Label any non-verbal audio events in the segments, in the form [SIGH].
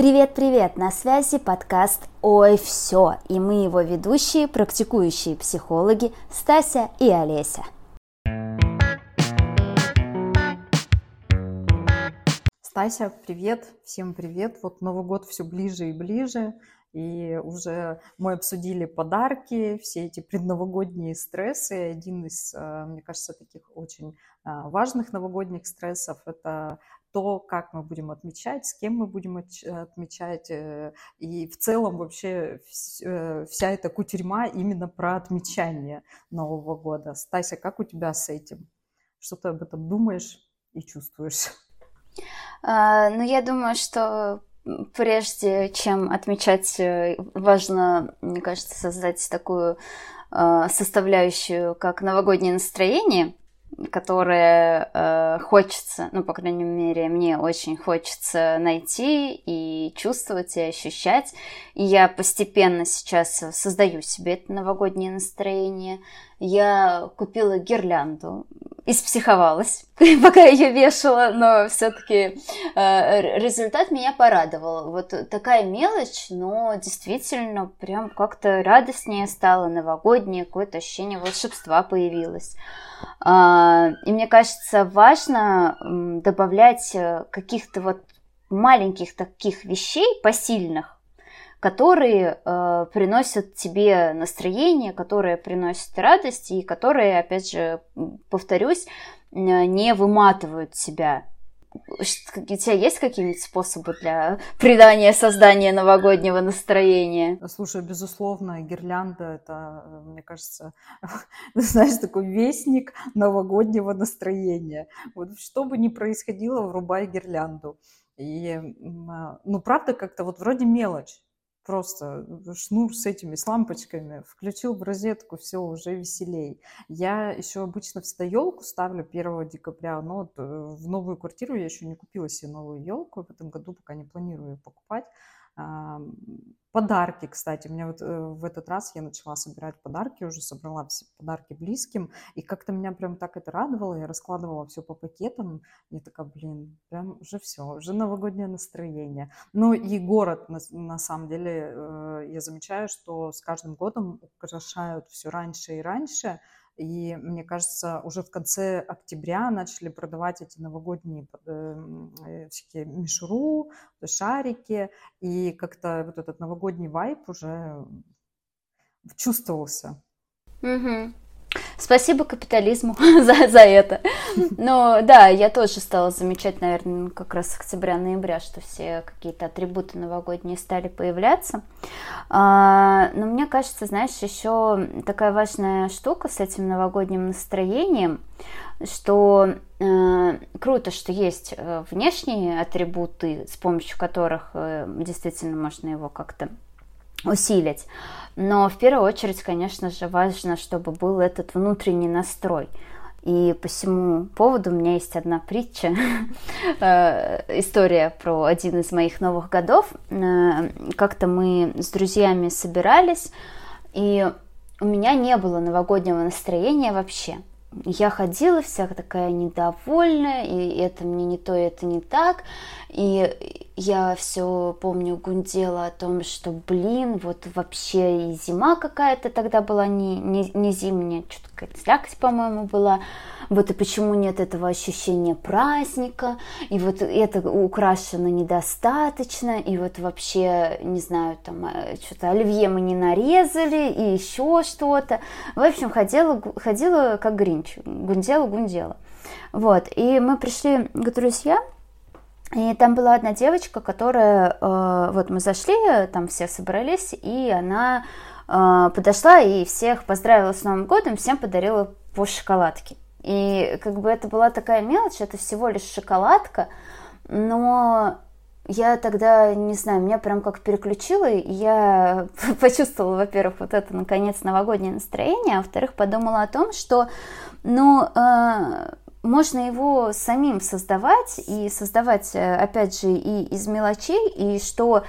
Привет-привет! На связи подкаст «Ой, все!» и мы его ведущие, практикующие психологи Стася и Олеся. Стася, привет! Всем привет! Вот Новый год все ближе и ближе, и уже мы обсудили подарки, все эти предновогодние стрессы. Один из, э, мне кажется, таких очень э, важных новогодних стрессов – это то, как мы будем отмечать, с кем мы будем отмечать. Э, и в целом вообще э, вся эта кутерьма именно про отмечание Нового года. Стася, как у тебя с этим? Что ты об этом думаешь и чувствуешь? А, ну, я думаю, что прежде чем отмечать, э, важно, мне кажется, создать такую составляющую, как новогоднее настроение – которые э, хочется, ну, по крайней мере, мне очень хочется найти и чувствовать, и ощущать. И я постепенно сейчас создаю себе это новогоднее настроение. Я купила гирлянду, испсиховалась, [LAUGHS] пока ее вешала, но все-таки э, результат меня порадовал. Вот такая мелочь, но действительно прям как-то радостнее стало, новогоднее, какое-то ощущение волшебства появилось. Э, и мне кажется, важно добавлять э, каких-то вот маленьких таких вещей посильных, которые э, приносят тебе настроение, которые приносят радость и которые, опять же, повторюсь, не выматывают себя. У тебя есть какие-нибудь способы для придания создания новогоднего настроения? Слушай, безусловно, гирлянда это, мне кажется, [LAUGHS] знаешь, такой вестник новогоднего настроения. Вот что бы ни происходило, врубай гирлянду. И, а, ну, правда, как-то вот вроде мелочь, просто шнур с этими, с лампочками, включил в розетку, все, уже веселей. Я еще обычно всегда елку ставлю 1 декабря, но вот э, в новую квартиру я еще не купила себе новую елку, в этом году пока не планирую покупать. Подарки, кстати, мне вот э, в этот раз я начала собирать подарки, уже собрала все подарки близким, и как-то меня прям так это радовало, я раскладывала все по пакетам, я такая, блин, прям уже все, уже новогоднее настроение. Ну и город, на, на самом деле, э, я замечаю, что с каждым годом украшают все раньше и раньше, и мне кажется, уже в конце октября начали продавать эти новогодние эм, э, всякие мишуру, шарики. И как-то вот этот новогодний вайп уже чувствовался. Угу. Спасибо капитализму [LAUGHS] за, за это. Но да, я тоже стала замечать, наверное, как раз с октября-ноября, что все какие-то атрибуты новогодние стали появляться. А, но мне кажется, знаешь, еще такая важная штука с этим новогодним настроением, что э, круто, что есть э, внешние атрибуты, с помощью которых э, действительно можно его как-то усилить. Но в первую очередь, конечно же, важно, чтобы был этот внутренний настрой. И по всему поводу у меня есть одна притча, [LAUGHS] э, история про один из моих новых годов. Э, как-то мы с друзьями собирались, и у меня не было новогоднего настроения вообще. Я ходила вся такая недовольная, и это мне не то, это не так. И я все помню гундела о том, что, блин, вот вообще и зима какая-то тогда была не, не, не зимняя, что-то какая-то слякоть, по-моему, была. Вот и почему нет этого ощущения праздника, и вот это украшено недостаточно, и вот вообще, не знаю, там э, что-то оливье мы не нарезали, и еще что-то. В общем, ходила, ходила как гринч, гундела, гундела. Вот, и мы пришли к друзьям, и там была одна девочка, которая, э, вот мы зашли, там все собрались, и она э, подошла и всех поздравила с Новым годом, всем подарила по шоколадке. И как бы это была такая мелочь, это всего лишь шоколадка, но я тогда, не знаю, меня прям как переключило, и я [LAUGHS] почувствовала, во-первых, вот это, наконец, новогоднее настроение, а во-вторых, подумала о том, что, ну, э, можно его самим создавать и создавать, э, опять же, и из мелочей, и что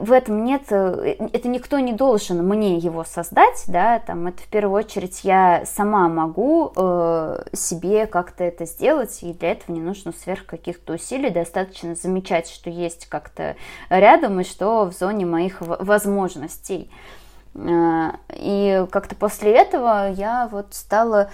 в этом нет, э, это никто не должен мне его создать, да, там, это в первую очередь я сама могу э, себе как-то это сделать, и для этого не нужно сверх каких-то усилий, достаточно замечать, что есть как-то рядом и что в зоне моих возможностей. Э, и как-то после этого я вот стала,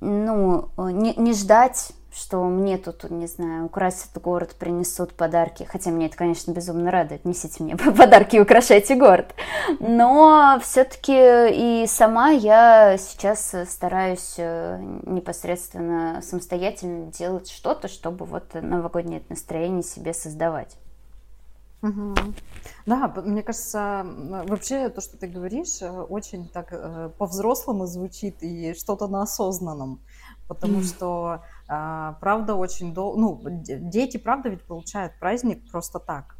ну, не, не ждать что мне тут, не знаю, украсят город, принесут подарки. Хотя мне это, конечно, безумно радует. Несите мне [LAUGHS] подарки и украшайте город. Но все-таки и сама я сейчас стараюсь э, непосредственно самостоятельно делать что-то, чтобы вот новогоднее настроение себе создавать. Угу. Да, мне кажется, вообще то, что ты говоришь, э, очень так э, по-взрослому звучит и что-то на осознанном, потому mm. что а, правда очень долго, ну, дети, правда, ведь получают праздник просто так.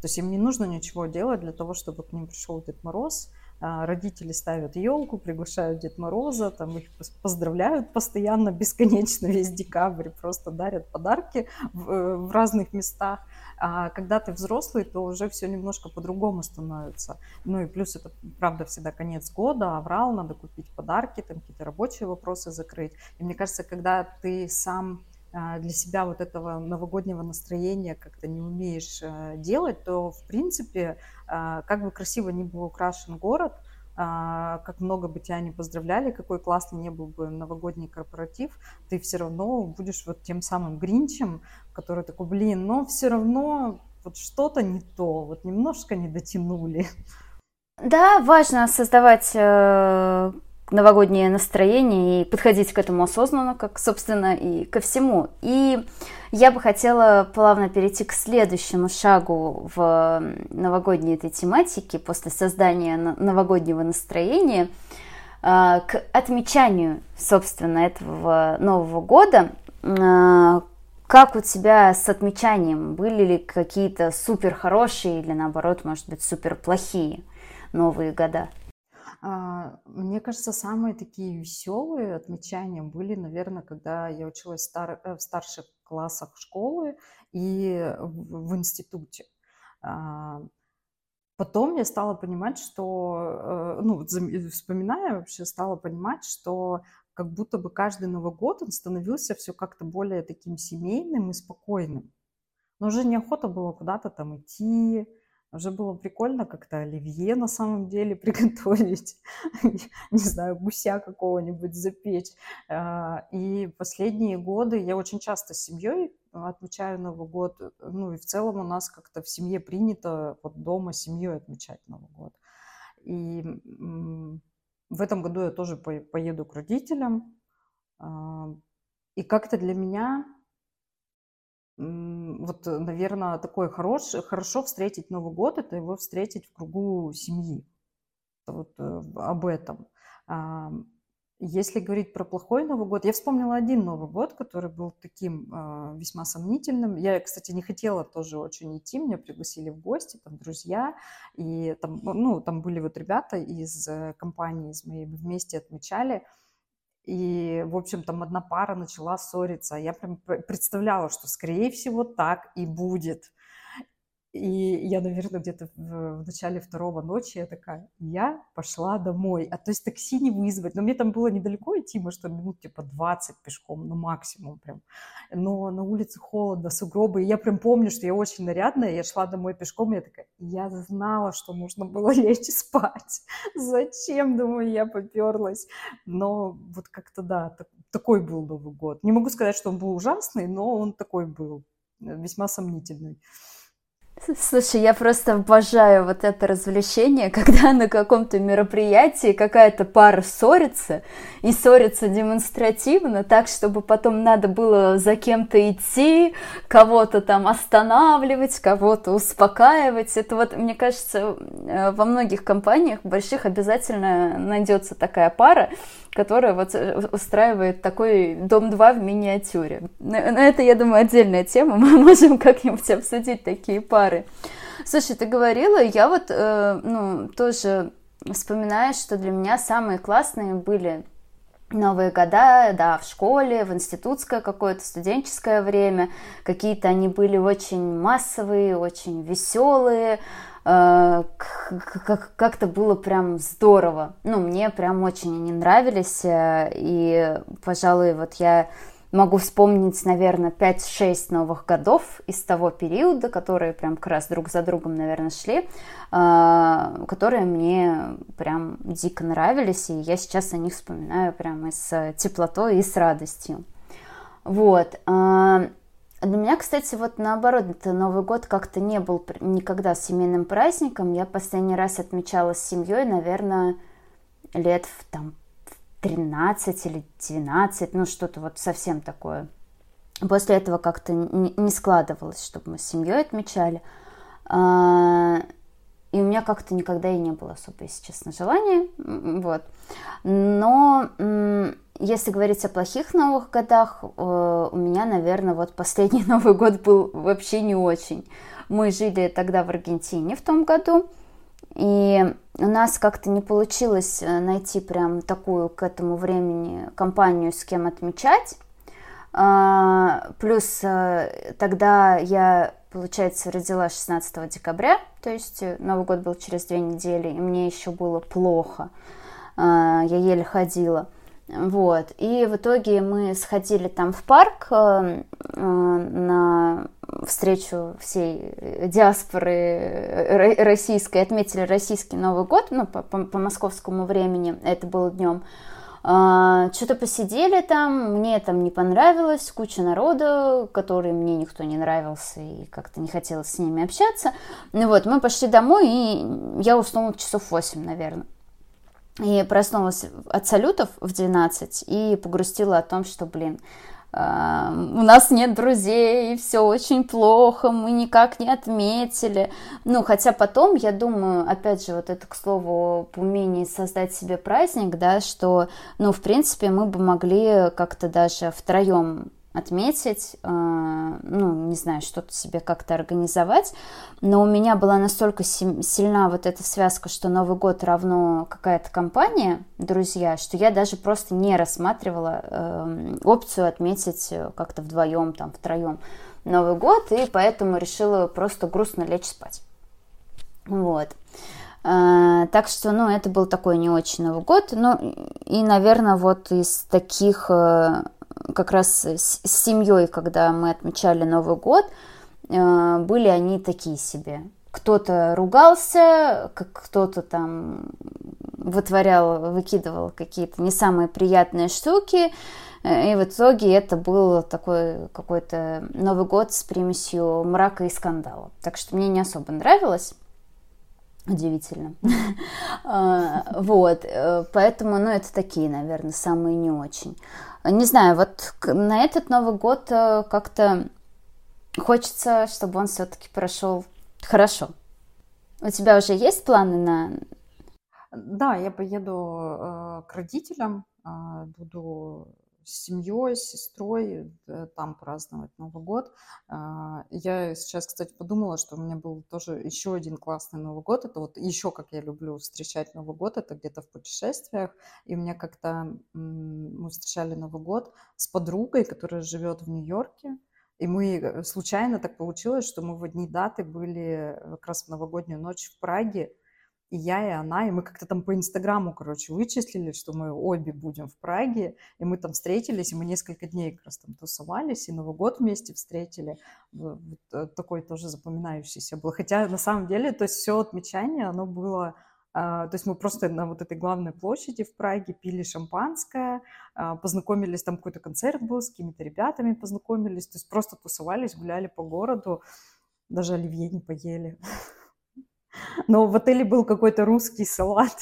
То есть им не нужно ничего делать для того, чтобы к ним пришел Дед Мороз. А, родители ставят елку, приглашают Дед Мороза, там их поздравляют постоянно, бесконечно весь декабрь, просто дарят подарки в, э, в разных местах. А когда ты взрослый, то уже все немножко по-другому становится. Ну и плюс это, правда, всегда конец года, аврал, надо купить подарки, там какие-то рабочие вопросы закрыть. И мне кажется, когда ты сам для себя вот этого новогоднего настроения как-то не умеешь э, делать, то, в принципе, а, как бы красиво ни был украшен город, а, как много бы тебя не поздравляли, какой классный не был бы новогодний корпоратив, ты все равно будешь вот тем самым гринчем, который такой, блин, но все равно вот что-то не то, вот немножко не дотянули. Да, важно создавать э, новогоднее настроение и подходить к этому осознанно, как, собственно, и ко всему. И я бы хотела плавно перейти к следующему шагу в новогодней этой тематике после создания новогоднего настроения, а, к отмечанию, собственно, этого Нового года. А, как у тебя с отмечанием? Были ли какие-то супер хорошие или наоборот, может быть, супер плохие Новые года? А, мне кажется, самые такие веселые отмечания были, наверное, когда я училась стар... Э, в старших классах школы и в, в институте. А, потом я стала понимать, что, э, ну, вспоминая вообще, стала понимать, что как будто бы каждый Новый год он становился все как-то более таким семейным и спокойным. Но уже неохота было куда-то там идти, уже было прикольно как-то оливье на самом деле [LAUGHS] приготовить, [LAUGHS] не знаю, гуся какого-нибудь запечь. А, и последние годы я очень часто с семьей отмечаю Новый год. Ну и в целом у нас как-то в семье принято вот дома семьей отмечать Новый год. И в этом году я тоже поеду к родителям. А, и как-то для меня вот, э, наверное, такой хорош, хорошо встретить Новый год, это его встретить в кругу семьи. Вот э, об этом. Если говорить про плохой Новый год, я вспомнила один Новый год, который был таким э, весьма сомнительным. Я, кстати, не хотела тоже очень идти, меня пригласили в гости, там друзья, и там, ну, там были вот ребята из компании, из моей, вместе отмечали. И, в общем, там одна пара начала ссориться. Я прям представляла, что, скорее всего, так и будет. И я, наверное, где-то в, в начале второго ночи я такая, я пошла домой. А то есть такси не вызвать. Но мне там было недалеко идти, может, минут типа 20 пешком, ну максимум прям. Но на улице холодно, сугробы. И я прям помню, что я очень нарядная. Я шла домой пешком, и я такая, я знала, что нужно было [LAUGHS] лечь спать. Зачем, думаю, я поперлась. Но вот как-то, да, так, такой был Новый год. Не могу сказать, что он был ужасный, но он такой был, э, весьма сомнительный. Слушай, я просто обожаю вот это развлечение, [LAUGHS] когда на каком-то мероприятии какая-то пара ссорится, и ссорится демонстративно, так, чтобы потом надо было за кем-то идти, кого-то там останавливать, кого-то успокаивать. Это вот, мне кажется, э, во многих компаниях больших обязательно найдется такая пара, которая вот э, устраивает такой Дом-2 в миниатюре. Но это, я думаю, отдельная тема, [LAUGHS] мы можем как-нибудь обсудить такие пары. Слушай, ты говорила, я вот, э, ну, тоже вспоминаю, что для меня самые классные были Новые года, да, в школе, в институтское какое-то студенческое время. Какие-то они были очень массовые, очень веселые, как-то было прям здорово. Ну, мне прям очень они нравились, и, пожалуй, вот я могу вспомнить, наверное, 5-6 новых годов из того периода, которые прям как раз друг за другом, наверное, шли, а, которые мне прям дико нравились, и я сейчас о них вспоминаю прям и с теплотой, и с радостью. Вот. А, для меня, кстати, вот наоборот, это Новый год как-то не был никогда семейным праздником. Я последний раз отмечала с семьей, наверное, лет в там 13 или 12, ну что-то вот совсем такое. После этого как-то не складывалось, чтобы мы с семьей отмечали. А, и у меня как-то никогда и не было особо, если честно, желания. Вот. Но если говорить о плохих Новых годах, э, у меня, наверное, вот последний [LAUGHS] Новый год был вообще не очень. Мы жили тогда в Аргентине в том году. И у нас как-то не получилось э, найти прям такую к этому времени компанию, с кем отмечать. А, плюс э, тогда я, получается, родила 16 декабря, то есть Новый год был через две недели, и мне еще было плохо. А, я еле ходила. Вот. И в итоге мы сходили там в парк на встречу всей диаспоры российской, отметили российский Новый год, ну, по, по, по московскому времени, это было днем. А, что-то посидели там, мне там не понравилось, куча народа, который мне никто не нравился и как-то не хотелось с ними общаться. Ну вот, мы пошли домой, и я уснула часов 8, наверное. И проснулась от салютов в 12 и погрустила о том, что, блин, у нас нет друзей, все очень плохо, мы никак не отметили. Ну, хотя потом, я думаю, опять же, вот это, к слову, об умении создать себе праздник, да, что, ну, в принципе, мы бы могли как-то даже втроем отметить, э, ну, не знаю, что-то себе как-то организовать, но у меня была настолько сильна вот эта связка, что Новый год равно какая-то компания, друзья, что я даже просто не рассматривала э, опцию отметить как-то вдвоем, там, втроем Новый год, и поэтому решила просто грустно лечь спать. Вот. Uh, так что, ну, это был такой не очень Новый год. Ну, и, наверное, вот из таких как раз с, семьей, когда мы отмечали Новый год, э, были они такие себе. Кто-то ругался, кто-то там вытворял, выкидывал какие-то не самые приятные штуки. Э, и в итоге это был такой какой-то Новый год с примесью мрака и скандала. Так что мне не особо нравилось. Удивительно. А, [LAUGHS] вот, э, поэтому, ну, это такие, наверное, самые не очень. Не знаю, вот на этот Новый год э, как-то хочется, чтобы он все-таки прошел хорошо. У тебя уже есть планы на... Да, я поеду э, к родителям, э, буду с семьей, с сестрой э, там праздновать Новый год. А, я сейчас, кстати, подумала, что у меня был тоже еще один классный Новый год. Это вот еще как я люблю встречать Новый год, это где-то в путешествиях. И у меня как-то мы встречали Новый год с подругой, которая живет в Нью-Йорке. И мы э, случайно так получилось, что мы в одни даты были как раз в новогоднюю ночь в Праге и я, и она, и мы как-то там по Инстаграму, короче, вычислили, что мы обе будем в Праге, и мы там встретились, и мы несколько дней как раз там тусовались, и Новый год вместе встретили. Вот э, такой тоже запоминающийся был. Хотя на самом деле, то есть все отмечание, оно было Uh, то есть мы просто на вот этой главной площади в Праге пили шампанское, uh, познакомились, там какой-то концерт был, с какими-то ребятами познакомились, то есть просто тусовались, гуляли по городу, даже оливье не поели. [LAUGHS] Но в отеле был какой-то русский салат.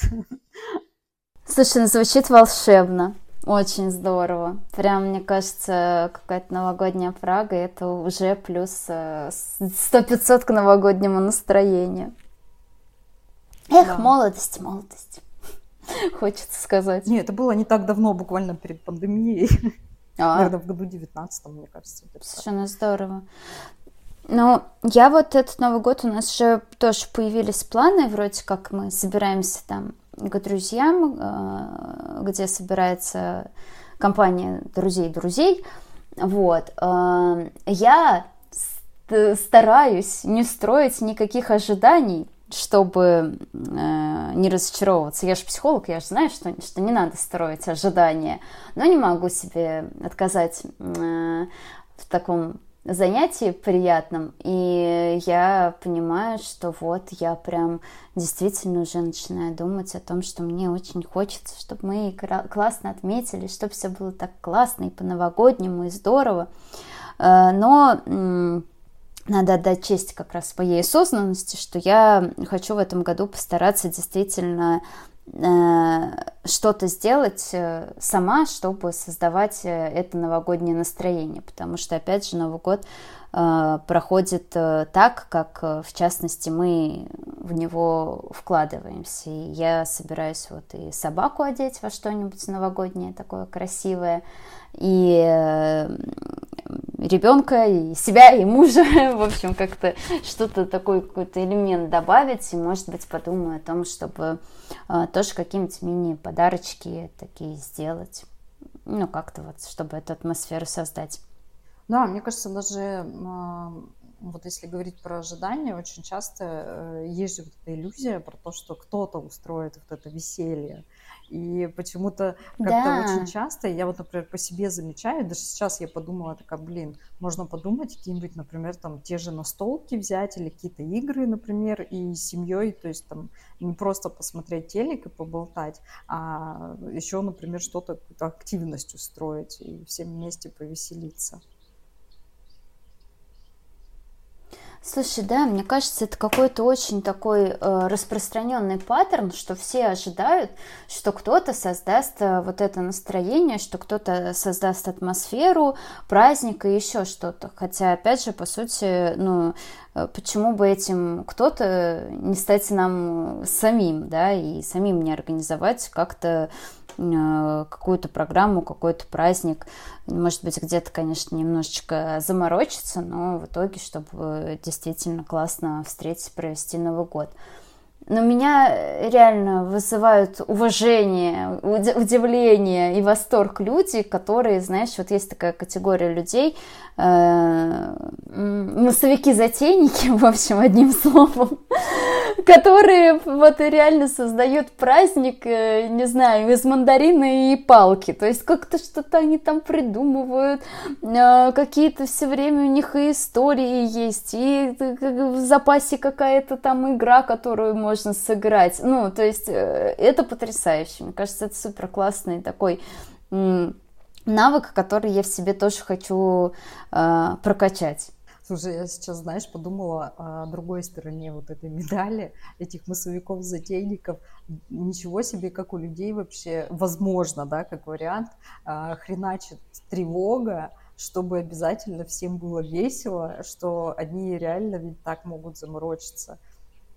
Слушай, ну звучит волшебно. Очень здорово. Прям, мне кажется, какая-то новогодняя Прага, это уже плюс 100-500 э, к новогоднему настроению. Эх, да. молодость, молодость. [LAUGHS] Хочется сказать. Не, это было не так давно, буквально перед пандемией. А. Наверное, в году 19 мне кажется. Совершенно здорово. Ну, я вот этот Новый год у нас же тоже появились планы, вроде как мы собираемся там к друзьям, э, где собирается компания друзей-друзей. Вот. Э, я стараюсь не строить никаких ожиданий, чтобы э, не разочаровываться. Я же психолог, я же знаю, что, что не надо строить ожидания, но не могу себе отказать в таком занятии приятном, и я понимаю, что вот я прям действительно уже начинаю думать о том, что мне очень хочется, чтобы мы классно отметили, чтобы все было так классно и по-новогоднему, и здорово. Э, но надо отдать честь как раз своей осознанности, что я хочу в этом году постараться действительно что-то сделать э, сама, чтобы создавать э, это новогоднее настроение, потому что, опять же, Новый год проходит так, как, в частности, мы в него вкладываемся. И я собираюсь вот и собаку одеть во что-нибудь новогоднее такое красивое, и ребенка, и себя, и мужа, [LAUGHS] в общем, как-то что-то такой какой-то элемент добавить, и, может быть, подумаю о том, чтобы э, тоже какие-нибудь мини-подарочки такие сделать, ну, как-то вот, чтобы эту атмосферу создать. Да, мне кажется, даже вот если говорить про ожидания, очень часто э, есть же вот эта иллюзия про то, что кто-то устроит вот это веселье. И почему-то как-то да. очень часто, я вот, например, по себе замечаю, даже сейчас я подумала, такая, блин, можно подумать, какие-нибудь, например, там те же настолки взять или какие-то игры, например, и с семьей, то есть там не просто посмотреть телек и поболтать, а еще, например, что-то, какую-то активность устроить и всем вместе повеселиться. Слушай, да, мне кажется, это какой-то очень такой э, распространенный паттерн, что все ожидают, что кто-то создаст э, вот это настроение, что кто-то создаст атмосферу праздника и еще что-то. Хотя, опять же, по сути, ну, э, почему бы этим кто-то не стать нам самим, да, и самим не организовать как-то какую-то программу, какой-то праздник. Может быть, где-то, конечно, немножечко заморочиться, но в итоге, чтобы действительно классно встретить, провести Новый год. Но меня реально вызывают уважение, удивление и восторг люди, которые, знаешь, вот есть такая категория людей, э, массовики-затейники, [LAUGHS] в общем, одним словом, [LAUGHS] которые вот реально создают праздник, э, не знаю, из мандарина и палки. То есть как-то что-то они там придумывают, э, какие-то все время у них и истории есть, и в запасе какая-то там игра, которую можно сыграть. Ну, то есть э, это потрясающе. Мне кажется, это супер классный такой навык, который я в себе тоже хочу прокачать. Слушай, я сейчас, знаешь, подумала о другой стороне вот этой медали, этих массовиков-затейников. Ничего себе, как у людей вообще, возможно, да, как вариант, а, хреначит тревога, чтобы обязательно всем было весело, что одни реально ведь так могут заморочиться.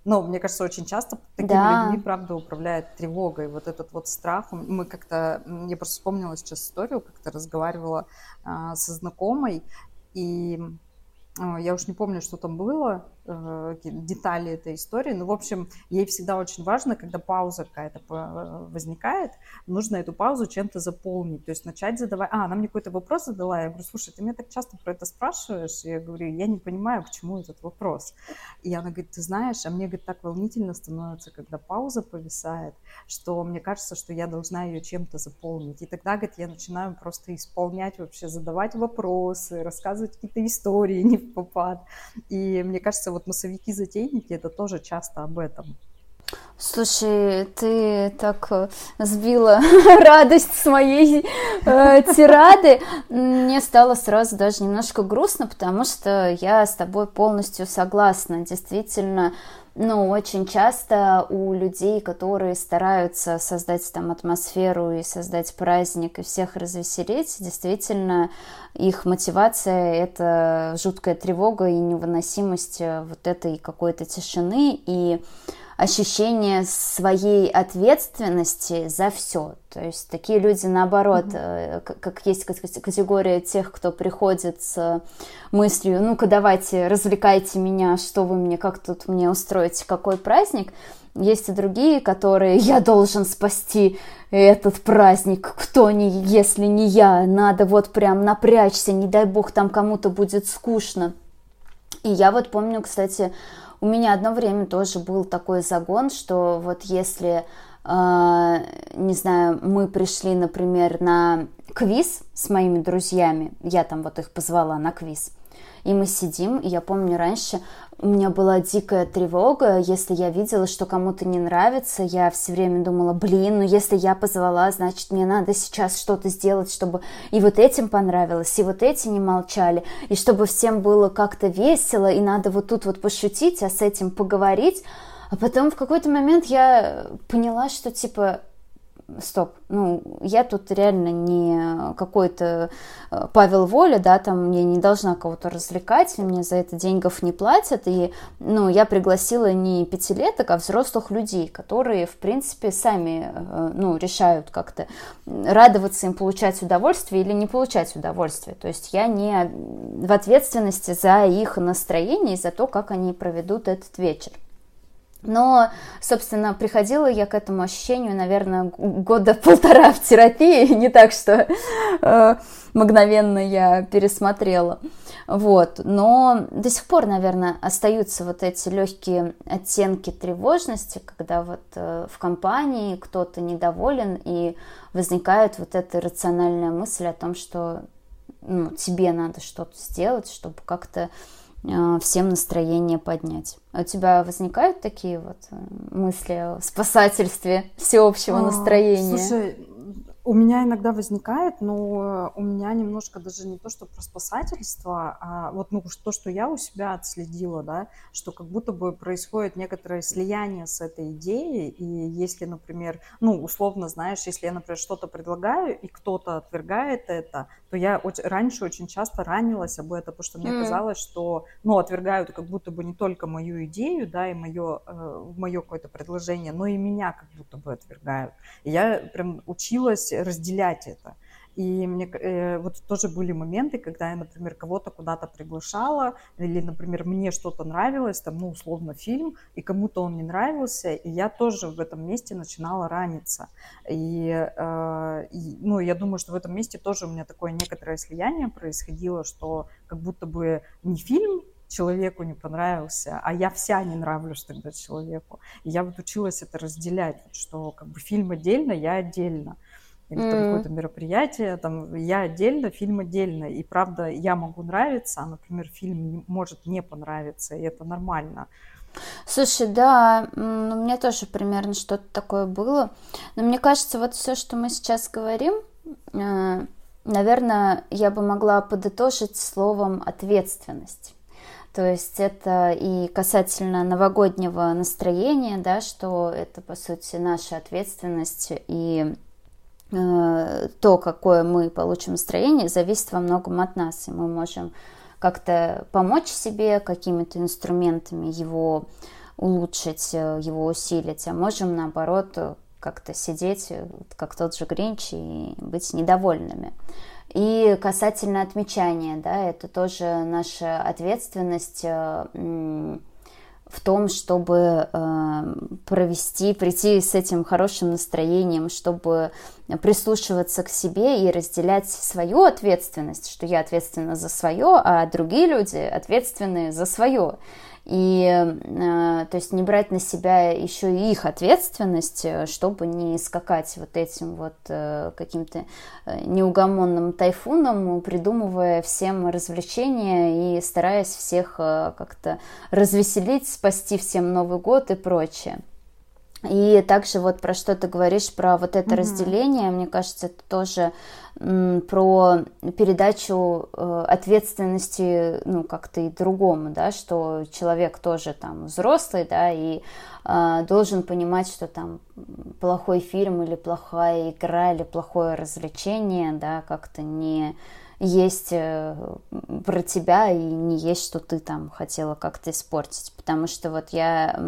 Но мне кажется, очень часто такими да. людьми, правда, управляет тревога. И вот этот вот страх. Мы как-то, я просто вспомнила сейчас историю, как-то разговаривала а, со знакомой, и я уж не помню, что там было, детали этой истории. Ну, в общем, ей всегда очень важно, когда пауза какая-то э, возникает, нужно эту паузу чем-то заполнить. То есть начать задавать... А, она мне какой-то вопрос задала, я говорю, слушай, ты меня так часто про это спрашиваешь, я говорю, я не понимаю, к чему этот вопрос. И она говорит, ты знаешь, а мне, говорит, так волнительно становится, когда пауза повисает, что мне кажется, что я должна ее чем-то заполнить. И тогда, говорит, я начинаю просто исполнять вообще, задавать вопросы, рассказывать какие-то истории [LAUGHS] не в попад. И мне кажется, вот массовики-затейники это тоже часто об этом. Слушай, ты так э, сбила [LAUGHS] радость с моей э, тирады. Мне стало сразу даже немножко грустно, потому что я с тобой полностью согласна. Действительно, ну, очень часто у людей, которые стараются создать там атмосферу и создать праздник и всех развеселить, действительно их мотивация – это жуткая тревога и невыносимость э, вот этой какой-то тишины. И ощущение своей ответственности за все. То есть такие люди, наоборот, mm-hmm. как есть категория тех, кто приходит с мыслью, ну-ка давайте, развлекайте меня, что вы мне, как тут мне устроите, какой праздник. Есть и другие, которые я должен спасти этот праздник, кто не, если не я, надо вот прям напрячься, не дай бог там кому-то будет скучно. И я вот помню, кстати, у меня одно время тоже был такой загон, что вот если, э, не знаю, мы пришли, например, на квиз с моими друзьями, я там вот их позвала на квиз, и мы сидим, и я помню раньше у меня была дикая тревога, если я видела, что кому-то не нравится, я все время думала, блин, ну если я позвала, значит мне надо сейчас что-то сделать, чтобы и вот этим понравилось, и вот эти не молчали, и чтобы всем было как-то весело, и надо вот тут вот пошутить, а с этим поговорить. А потом в какой-то момент я поняла, что типа стоп, ну, я тут реально не какой-то э, Павел Воля, да, там мне не должна кого-то развлекать, мне за это деньгов не платят, и, ну, я пригласила не пятилеток, а взрослых людей, которые, в принципе, сами, э, ну, решают как-то радоваться им, получать удовольствие или не получать удовольствие, то есть я не в ответственности за их настроение и за то, как они проведут этот вечер. Но, собственно, приходила я к этому ощущению, наверное, года [LAUGHS] полтора в терапии, не так, что э, мгновенно я пересмотрела. Вот. Но до сих пор, наверное, остаются вот эти легкие оттенки тревожности, когда вот э, в компании кто-то недоволен и возникает вот эта рациональная мысль о том, что ну, тебе надо что-то сделать, чтобы как-то всем настроение поднять. А у тебя возникают такие вот э, мысли о спасательстве всеобщего а, настроения? Слушай, у меня иногда возникает, но у меня немножко даже не то, что про спасательство, а вот ну, то, что я у себя отследила, да, что как будто бы происходит некоторое слияние с этой идеей, и если, например, ну, условно, знаешь, если я, например, что-то предлагаю, и кто-то отвергает это, то я очень, раньше очень часто ранилась об этом, потому что мне mm. казалось, что, ну, отвергают как будто бы не только мою идею, да, и мое, э, мое какое-то предложение, но и меня как будто бы отвергают. И я прям училась разделять это. И мне э, вот тоже были моменты, когда я, например, кого-то куда-то приглашала, или, например, мне что-то нравилось, там, ну, условно, фильм, и кому-то он не нравился, и я тоже в этом месте начинала раниться. И, э, и, ну, я думаю, что в этом месте тоже у меня такое некоторое слияние происходило, что как будто бы не фильм человеку не понравился, а я вся не нравлюсь тогда человеку. И я вот училась это разделять, что как бы фильм отдельно, я отдельно или mm. там какое-то мероприятие, там я отдельно, фильм отдельно. И правда, я могу нравиться, а, например, фильм может не понравиться, и это нормально. Слушай, да, у меня тоже примерно что-то такое было. Но мне кажется, вот все, что мы сейчас говорим, э, наверное, я бы могла подытожить словом ответственность. То есть это и касательно новогоднего настроения, да, что это, по сути, наша ответственность и то, какое мы получим настроение, зависит во многом от нас. И мы можем как-то помочь себе какими-то инструментами его улучшить, э, его усилить, а можем, наоборот, как-то сидеть, как тот же Гринч, и быть недовольными. И касательно отмечания, да, это тоже наша ответственность э, в том, чтобы э, провести, прийти с этим хорошим настроением, чтобы прислушиваться к себе и разделять свою ответственность, что я ответственна за свое, а другие люди ответственны за свое и э, то есть не брать на себя еще и их ответственность, э, чтобы не скакать вот этим вот э, каким-то неугомонным тайфуном, придумывая всем развлечения и стараясь всех как-то развеселить, спасти всем Новый год и прочее. И также вот про что ты говоришь, про вот это mm-hmm. разделение, мне кажется, это тоже про передачу э, ответственности, ну, как-то и другому, да, что человек тоже там взрослый, да, и э, должен понимать, что там плохой фильм или плохая игра или плохое развлечение, да, как-то не есть э, про тебя и не есть, что ты там хотела как-то испортить. Потому что вот я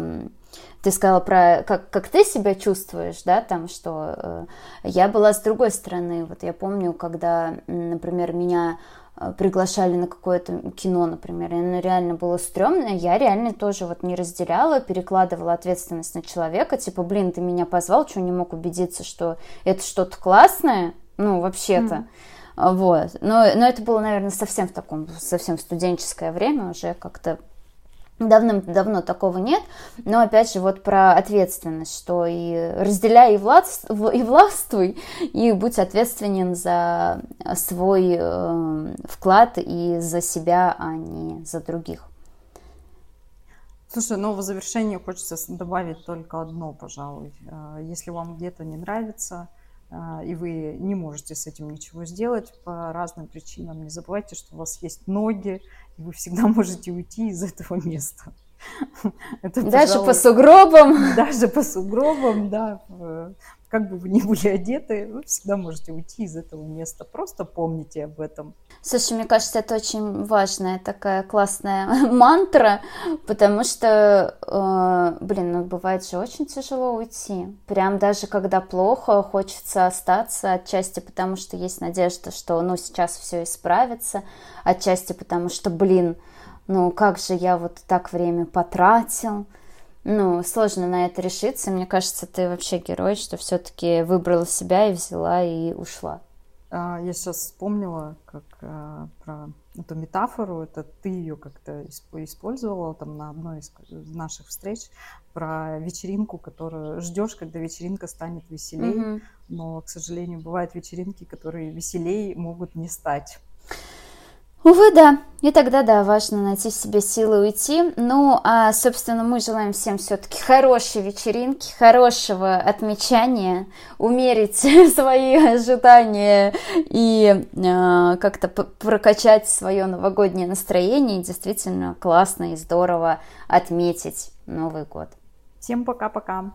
ты сказала про как, как ты себя чувствуешь, да, там, что э, я была с другой стороны. Вот я помню, когда, например, меня э, приглашали на какое-то кино, например, и оно реально было стрёмное, я реально тоже вот не разделяла, перекладывала ответственность на человека, типа, блин, ты меня позвал, что не мог убедиться, что это что-то классное, ну, вообще-то. Mm. Вот. Но, но это было, наверное, совсем в таком, совсем в студенческое время, уже как-то Давным-давно такого нет, но опять же вот про ответственность, что и разделяй и, властвуй, и властвуй, и будь ответственен за свой э, вклад и за себя, а не за других. Слушай, ну в завершение хочется добавить только одно, пожалуй. Э, если вам где-то не нравится, и вы не можете с этим ничего сделать по разным причинам, не забывайте, что у вас есть ноги, и вы всегда [LAUGHS] можете уйти из этого места. [LAUGHS] Это, даже пожалуй, по сугробам. [LAUGHS] Даже по сугробам, да. Как бы вы ни были одеты, вы всегда можете уйти из этого места. Просто помните об этом. Слушай, мне кажется, это очень важная такая классная [LAUGHS] мантра, потому что, э, блин, ну бывает же очень тяжело уйти. Прям даже когда плохо, хочется остаться отчасти потому, что есть надежда, что ну сейчас все исправится, отчасти потому, что, блин, ну как же я вот так время потратил. Ну, сложно на это решиться. Мне кажется, ты вообще герой, что все-таки выбрала себя и взяла и ушла. А, я сейчас вспомнила, как а, про эту метафору, это ты ее как-то использовала там на одной из наших встреч про вечеринку, которую ждешь, когда вечеринка станет веселей, mm-hmm. но, к сожалению, бывают вечеринки, которые веселей могут не стать. Увы, да. И тогда, да, важно найти в себе силы уйти. Ну, а, собственно, мы желаем всем все-таки хорошей вечеринки, хорошего отмечания, умерить [LAUGHS] свои ожидания и э, как-то прокачать свое новогоднее настроение и действительно классно и здорово отметить Новый год. Всем пока-пока.